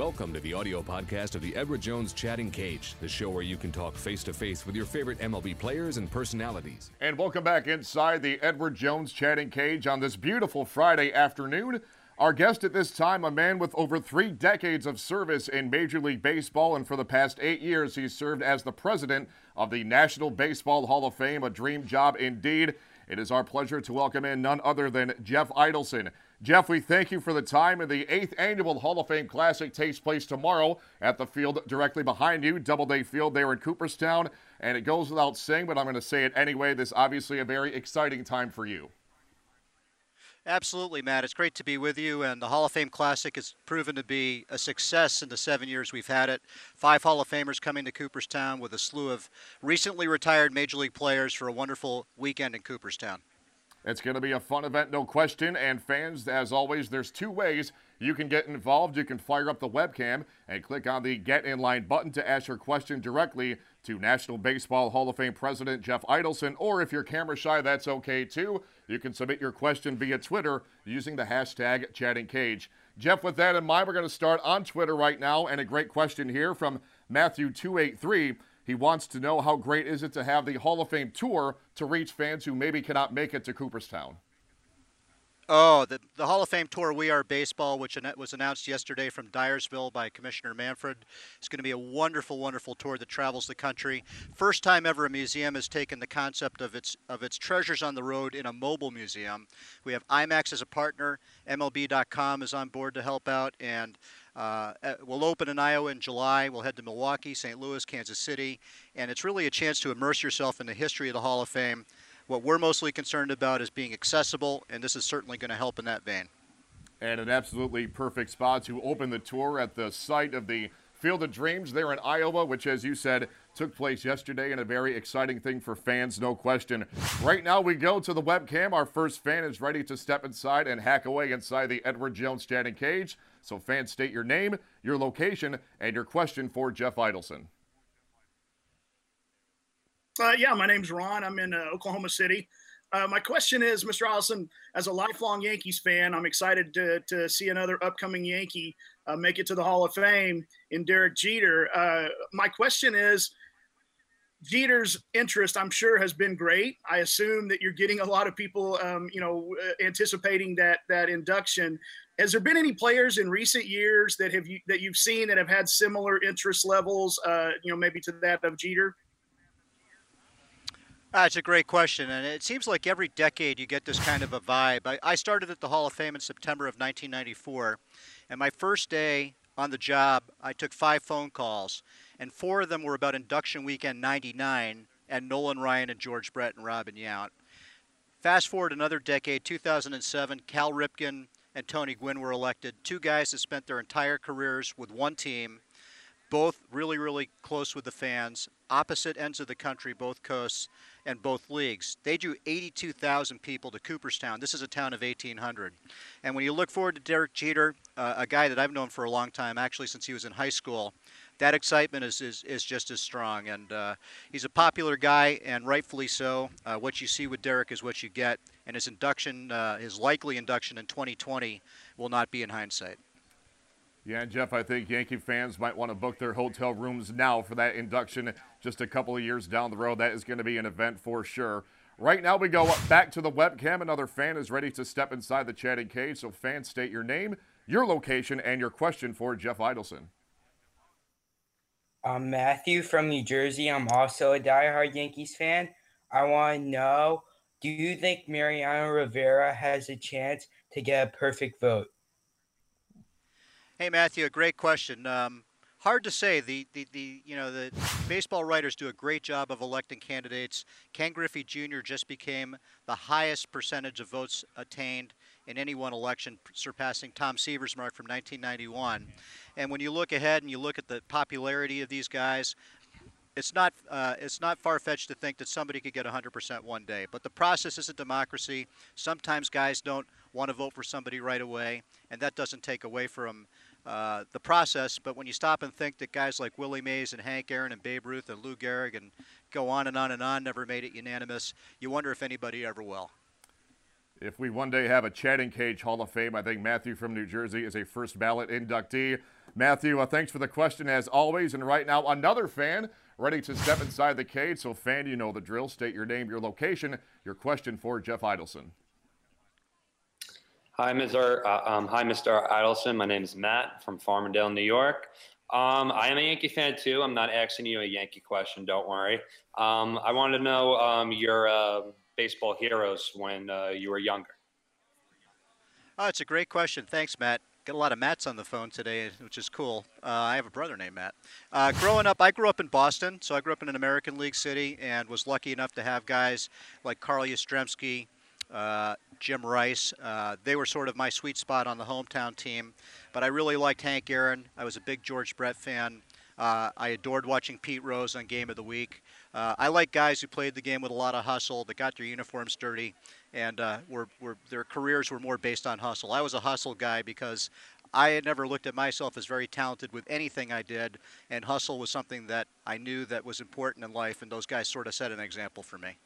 Welcome to the audio podcast of the Edward Jones Chatting Cage, the show where you can talk face to face with your favorite MLB players and personalities. And welcome back inside the Edward Jones Chatting Cage on this beautiful Friday afternoon. Our guest at this time, a man with over three decades of service in Major League Baseball, and for the past eight years, he's served as the president of the National Baseball Hall of Fame, a dream job indeed. It is our pleasure to welcome in none other than Jeff Idelson. Jeff, we thank you for the time. And the eighth annual Hall of Fame Classic takes place tomorrow at the field directly behind you, Doubleday Field there in Cooperstown. And it goes without saying, but I'm going to say it anyway. This is obviously a very exciting time for you. Absolutely, Matt. It's great to be with you. And the Hall of Fame Classic has proven to be a success in the seven years we've had it. Five Hall of Famers coming to Cooperstown with a slew of recently retired Major League players for a wonderful weekend in Cooperstown. It's going to be a fun event, no question. And fans, as always, there's two ways you can get involved. You can fire up the webcam and click on the Get in Line button to ask your question directly to National Baseball Hall of Fame President Jeff Idelson. Or if you're camera shy, that's okay too. You can submit your question via Twitter using the hashtag Chatting Cage. Jeff, with that in mind, we're going to start on Twitter right now. And a great question here from Matthew283. He wants to know how great is it to have the Hall of Fame tour to reach fans who maybe cannot make it to Cooperstown. Oh, the, the Hall of Fame tour, We Are Baseball, which was announced yesterday from Dyersville by Commissioner Manfred. It's going to be a wonderful, wonderful tour that travels the country. First time ever a museum has taken the concept of its of its treasures on the road in a mobile museum. We have IMAX as a partner. MLB.com is on board to help out, and uh, we'll open in Iowa in July. We'll head to Milwaukee, St. Louis, Kansas City, and it's really a chance to immerse yourself in the history of the Hall of Fame what we're mostly concerned about is being accessible, and this is certainly going to help in that vein. And an absolutely perfect spot to open the tour at the site of the Field of Dreams there in Iowa, which, as you said, took place yesterday and a very exciting thing for fans, no question. Right now, we go to the webcam. Our first fan is ready to step inside and hack away inside the Edward Jones Chatting Cage. So, fans, state your name, your location, and your question for Jeff Idelson. Uh, yeah, my name's Ron. I'm in uh, Oklahoma City. Uh, my question is, Mr. Allison, as a lifelong Yankees fan, I'm excited to, to see another upcoming Yankee uh, make it to the Hall of Fame in Derek Jeter. Uh, my question is, Jeter's interest, I'm sure, has been great. I assume that you're getting a lot of people, um, you know, uh, anticipating that that induction. Has there been any players in recent years that have you, that you've seen that have had similar interest levels, you know, maybe to that of Jeter? Ah, That's a great question, and it seems like every decade you get this kind of a vibe. I, I, started at the Hall of Fame in September of 1994, and my first day on the job, I took five phone calls, and four of them were about induction weekend 99 and Nolan Ryan and George Brett and Robin Yount. Fast forward another decade, 2007, Cal Ripken and Tony Gwynn were elected, two guys that spent their entire careers with one team, both really, really close with the fans, opposite ends of the country, both coasts and both leagues. They drew 82,000 people to Cooperstown. This is a town of 1,800. And when you look forward to Derek Jeter, uh, a guy that I've known for a long time, actually since he was in high school, that excitement is, is, is just as strong. And uh, he's a popular guy, and rightfully so. Uh, what you see with Derek is what you get. And his induction, uh, his likely induction in 2020, will not be in hindsight. Yeah, Jeff, I think Yankee fans might want to book their hotel rooms now for that induction just a couple of years down the road. That is going to be an event for sure. Right now, we go back to the webcam. Another fan is ready to step inside the chatting cage. So, fans, state your name, your location, and your question for Jeff Idelson. I'm Matthew from New Jersey. I'm also a diehard Yankees fan. I want to know do you think Mariano Rivera has a chance to get a perfect vote? Hey, Matthew, a great question. Um, hard to say. The, the, the you know the baseball writers do a great job of electing candidates. Ken Griffey Jr. just became the highest percentage of votes attained in any one election, surpassing Tom Seaver's mark from 1991. And when you look ahead and you look at the popularity of these guys, it's not uh, it's not far fetched to think that somebody could get 100% one day. But the process is a democracy. Sometimes guys don't want to vote for somebody right away, and that doesn't take away from uh, the process. But when you stop and think that guys like Willie Mays and Hank Aaron and Babe Ruth and Lou Gehrig and go on and on and on never made it unanimous, you wonder if anybody ever will. If we one day have a chatting cage Hall of Fame, I think Matthew from New Jersey is a first ballot inductee. Matthew, uh, thanks for the question as always. And right now, another fan ready to step inside the cage. So, fan, you know the drill. State your name, your location, your question for Jeff Idelson. Hi, Mr. Uh, um, hi, Mr. Idelson. My name is Matt from Farmingdale, New York. Um, I am a Yankee fan too. I'm not asking you a Yankee question. Don't worry. Um, I wanted to know um, your uh, baseball heroes when uh, you were younger. Oh, it's a great question. Thanks, Matt. Got a lot of Matts on the phone today, which is cool. Uh, I have a brother named Matt. Uh, growing up, I grew up in Boston, so I grew up in an American League city and was lucky enough to have guys like Carl Yastrzemski, uh, Jim Rice. Uh, they were sort of my sweet spot on the hometown team. But I really liked Hank Aaron. I was a big George Brett fan. Uh, I adored watching Pete Rose on Game of the Week. Uh, I like guys who played the game with a lot of hustle, that got their uniforms dirty, and uh, were, were, their careers were more based on hustle. I was a hustle guy because I had never looked at myself as very talented with anything I did, and hustle was something that I knew that was important in life, and those guys sort of set an example for me.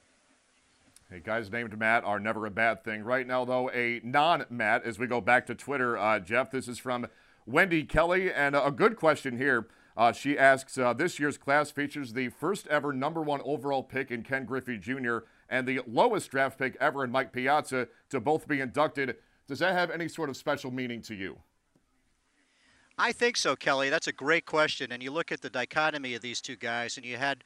Hey, guys named Matt are never a bad thing. Right now, though, a non Matt, as we go back to Twitter, uh, Jeff, this is from Wendy Kelly, and a good question here. Uh, she asks uh, This year's class features the first ever number one overall pick in Ken Griffey Jr. and the lowest draft pick ever in Mike Piazza to both be inducted. Does that have any sort of special meaning to you? I think so, Kelly. That's a great question. And you look at the dichotomy of these two guys, and you had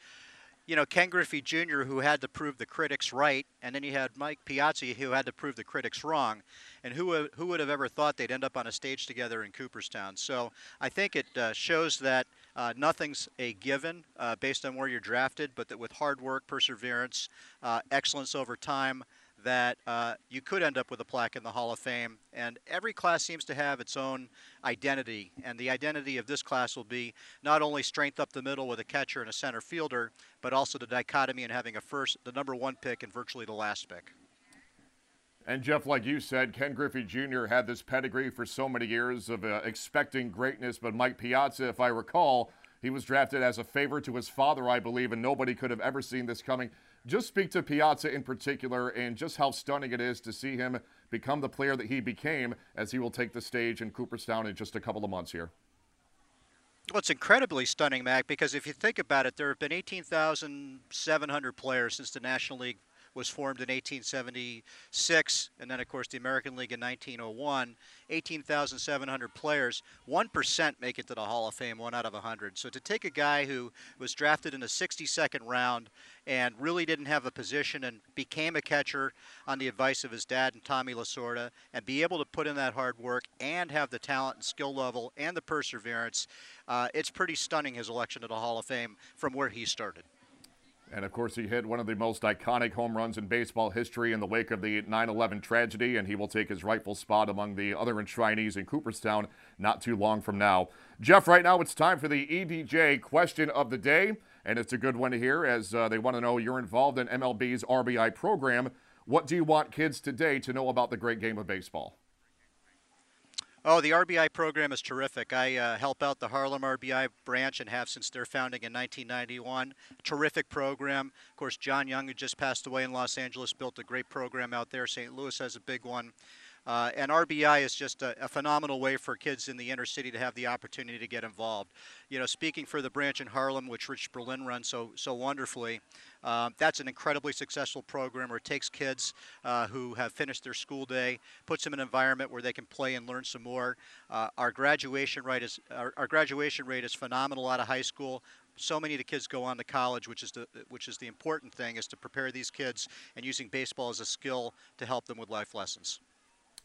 you know, Ken Griffey Jr., who had to prove the critics right, and then you had Mike Piazza, who had to prove the critics wrong. And who, who would have ever thought they'd end up on a stage together in Cooperstown? So I think it uh, shows that uh, nothing's a given uh, based on where you're drafted, but that with hard work, perseverance, uh, excellence over time, that uh, you could end up with a plaque in the Hall of Fame. And every class seems to have its own identity. And the identity of this class will be not only strength up the middle with a catcher and a center fielder, but also the dichotomy in having a first, the number one pick and virtually the last pick. And Jeff, like you said, Ken Griffey Jr. had this pedigree for so many years of uh, expecting greatness. But Mike Piazza, if I recall, he was drafted as a favor to his father, I believe, and nobody could have ever seen this coming. Just speak to Piazza in particular and just how stunning it is to see him become the player that he became as he will take the stage in Cooperstown in just a couple of months here. Well, it's incredibly stunning, Mac, because if you think about it, there have been 18,700 players since the National League was formed in 1876, and then, of course, the American League in 1901. 18,700 players, 1% make it to the Hall of Fame, one out of 100. So to take a guy who was drafted in the 62nd round and really didn't have a position and became a catcher on the advice of his dad and Tommy Lasorda, and be able to put in that hard work and have the talent and skill level and the perseverance, uh, it's pretty stunning his election to the Hall of Fame from where he started. And of course, he hit one of the most iconic home runs in baseball history in the wake of the 9 11 tragedy, and he will take his rightful spot among the other enshrinees in Cooperstown not too long from now. Jeff, right now it's time for the EDJ question of the day, and it's a good one here as uh, they want to know you're involved in MLB's RBI program. What do you want kids today to know about the great game of baseball? Oh, the RBI program is terrific. I uh, help out the Harlem RBI branch and have since their founding in 1991. Terrific program. Of course, John Young, who just passed away in Los Angeles, built a great program out there. St. Louis has a big one. Uh, and RBI is just a, a, phenomenal way for kids in the inner city to have the opportunity to get involved. You know, speaking for the branch in Harlem, which Rich Berlin runs so so wonderfully, uh, that's an incredibly successful program where it takes kids uh, who have finished their school day, puts them in an environment where they can play and learn some more. Uh, our graduation rate is our, our graduation rate is phenomenal out of high school so many of the kids go on to college, which is the which is the important thing, is to prepare these kids and using baseball as a skill to help them with life lessons.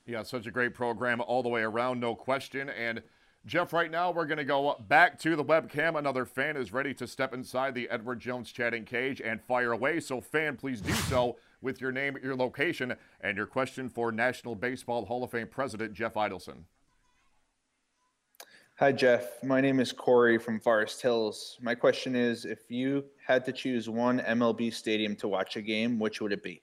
Yeah, such a great program all the way around, no question. And Jeff, right now we're going to go back to the webcam. Another fan is ready to step inside the Edward Jones chatting cage and fire away. So, fan, please do so with your name, your location, and your question for National Baseball Hall of Fame President Jeff Idelson. Hi, Jeff. My name is Corey from Forest Hills. My question is if you had to choose one MLB stadium to watch a game, which would it be?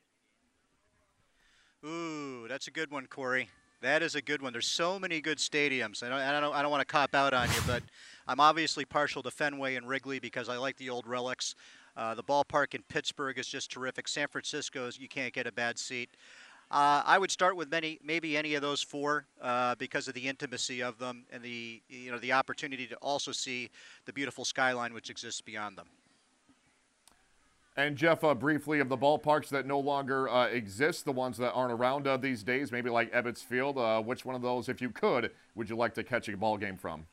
Ooh, that's a good one, Corey. That is a good one. There's so many good stadiums. I don't, I don't, I don't want to cop out on you, but I'm obviously partial to Fenway and Wrigley because I like the old relics. Uh, the ballpark in Pittsburgh is just terrific. San Francisco, you can't get a bad seat. Uh, I would start with many, maybe any of those four, uh, because of the intimacy of them and the you know the opportunity to also see the beautiful skyline which exists beyond them. And Jeff, uh, briefly of the ballparks that no longer uh, exist, the ones that aren't around uh, these days, maybe like Ebbets Field. Uh, which one of those, if you could, would you like to catch a ball game from?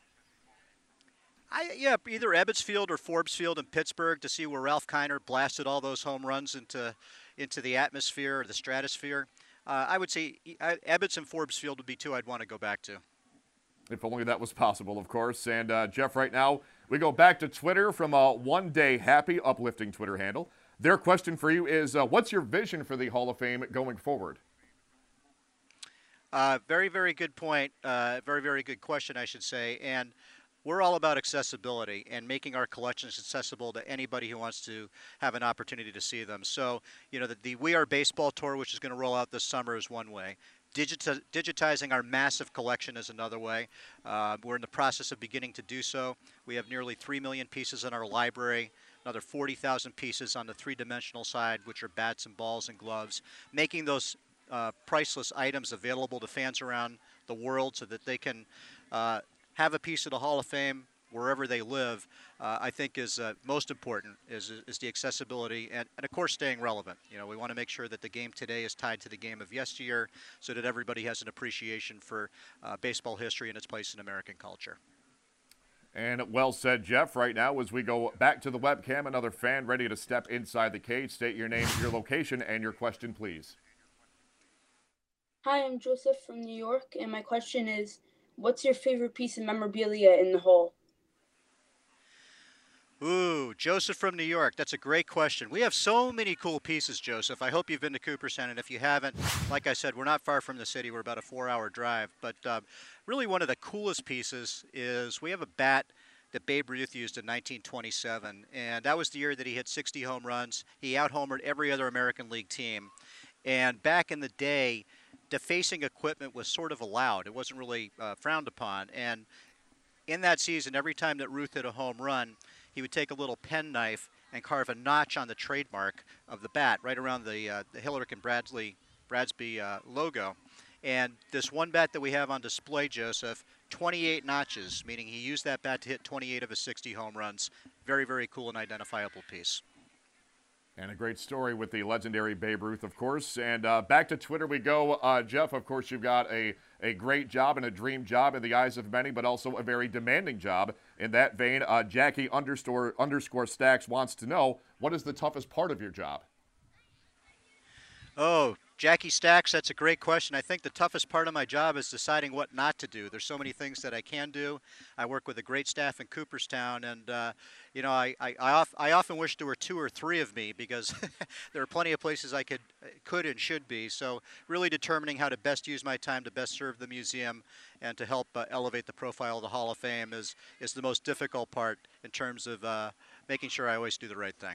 I, yeah, either Ebbets Field or Forbes Field in Pittsburgh to see where Ralph Kiner blasted all those home runs into into the atmosphere or the stratosphere. Uh, I would say Ebbets and Forbes Field would be two I'd want to go back to. If only that was possible, of course. And uh, Jeff, right now we go back to Twitter from a one day happy, uplifting Twitter handle. Their question for you is uh, What's your vision for the Hall of Fame going forward? Uh, very, very good point. Uh, very, very good question, I should say. And we're all about accessibility and making our collections accessible to anybody who wants to have an opportunity to see them. So, you know, the, the We Are Baseball tour, which is going to roll out this summer, is one way. Digiti- digitizing our massive collection is another way. Uh, we're in the process of beginning to do so. We have nearly 3 million pieces in our library, another 40,000 pieces on the three dimensional side, which are bats and balls and gloves, making those uh, priceless items available to fans around the world so that they can uh, have a piece of the Hall of Fame wherever they live, uh, I think is uh, most important is, is the accessibility and, and, of course, staying relevant. You know, we want to make sure that the game today is tied to the game of yesteryear so that everybody has an appreciation for uh, baseball history and its place in American culture. And well said, Jeff. Right now, as we go back to the webcam, another fan ready to step inside the cage. State your name, your location, and your question, please. Hi, I'm Joseph from New York, and my question is What's your favorite piece of memorabilia in the hall? Ooh, Joseph from New York. That's a great question. We have so many cool pieces, Joseph. I hope you've been to Cooperstown, and if you haven't, like I said, we're not far from the city. We're about a four-hour drive. But uh, really, one of the coolest pieces is we have a bat that Babe Ruth used in 1927, and that was the year that he hit 60 home runs. He out-homered every other American League team, and back in the day, defacing equipment was sort of allowed. It wasn't really uh, frowned upon. And in that season, every time that Ruth hit a home run, he would take a little penknife and carve a notch on the trademark of the bat, right around the uh, the Hillerich and Bradley Bradsby uh, logo. And this one bat that we have on display, Joseph, 28 notches, meaning he used that bat to hit 28 of his 60 home runs. Very, very cool and identifiable piece. And a great story with the legendary Babe Ruth, of course. And uh, back to Twitter we go. Uh, Jeff, of course, you've got a, a great job and a dream job in the eyes of many, but also a very demanding job. In that vein, uh, Jackie underscore, underscore Stacks wants to know what is the toughest part of your job? Oh, Jackie Stacks, that's a great question. I think the toughest part of my job is deciding what not to do. There's so many things that I can do. I work with a great staff in Cooperstown, and uh, you know, I I, I, I, often wish there were two or three of me because there are plenty of places I could could and should be. So really determining how to best use my time to best serve the museum and to help uh, elevate the profile of the Hall of Fame is is the most difficult part in terms of uh, making sure I always do the right thing.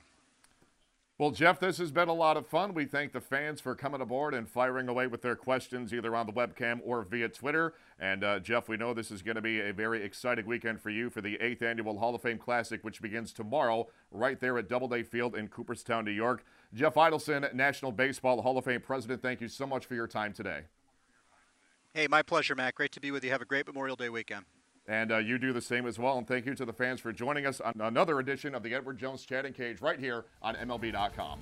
Well, Jeff, this has been a lot of fun. We thank the fans for coming aboard and firing away with their questions either on the webcam or via Twitter. And uh, Jeff, we know this is going to be a very exciting weekend for you for the 8th Annual Hall of Fame Classic, which begins tomorrow right there at Doubleday Field in Cooperstown, New York. Jeff Idelson, National Baseball Hall of Fame President, thank you so much for your time today. Hey, my pleasure, Matt. Great to be with you. Have a great Memorial Day weekend. And uh, you do the same as well. And thank you to the fans for joining us on another edition of the Edward Jones Chatting Cage right here on MLB.com.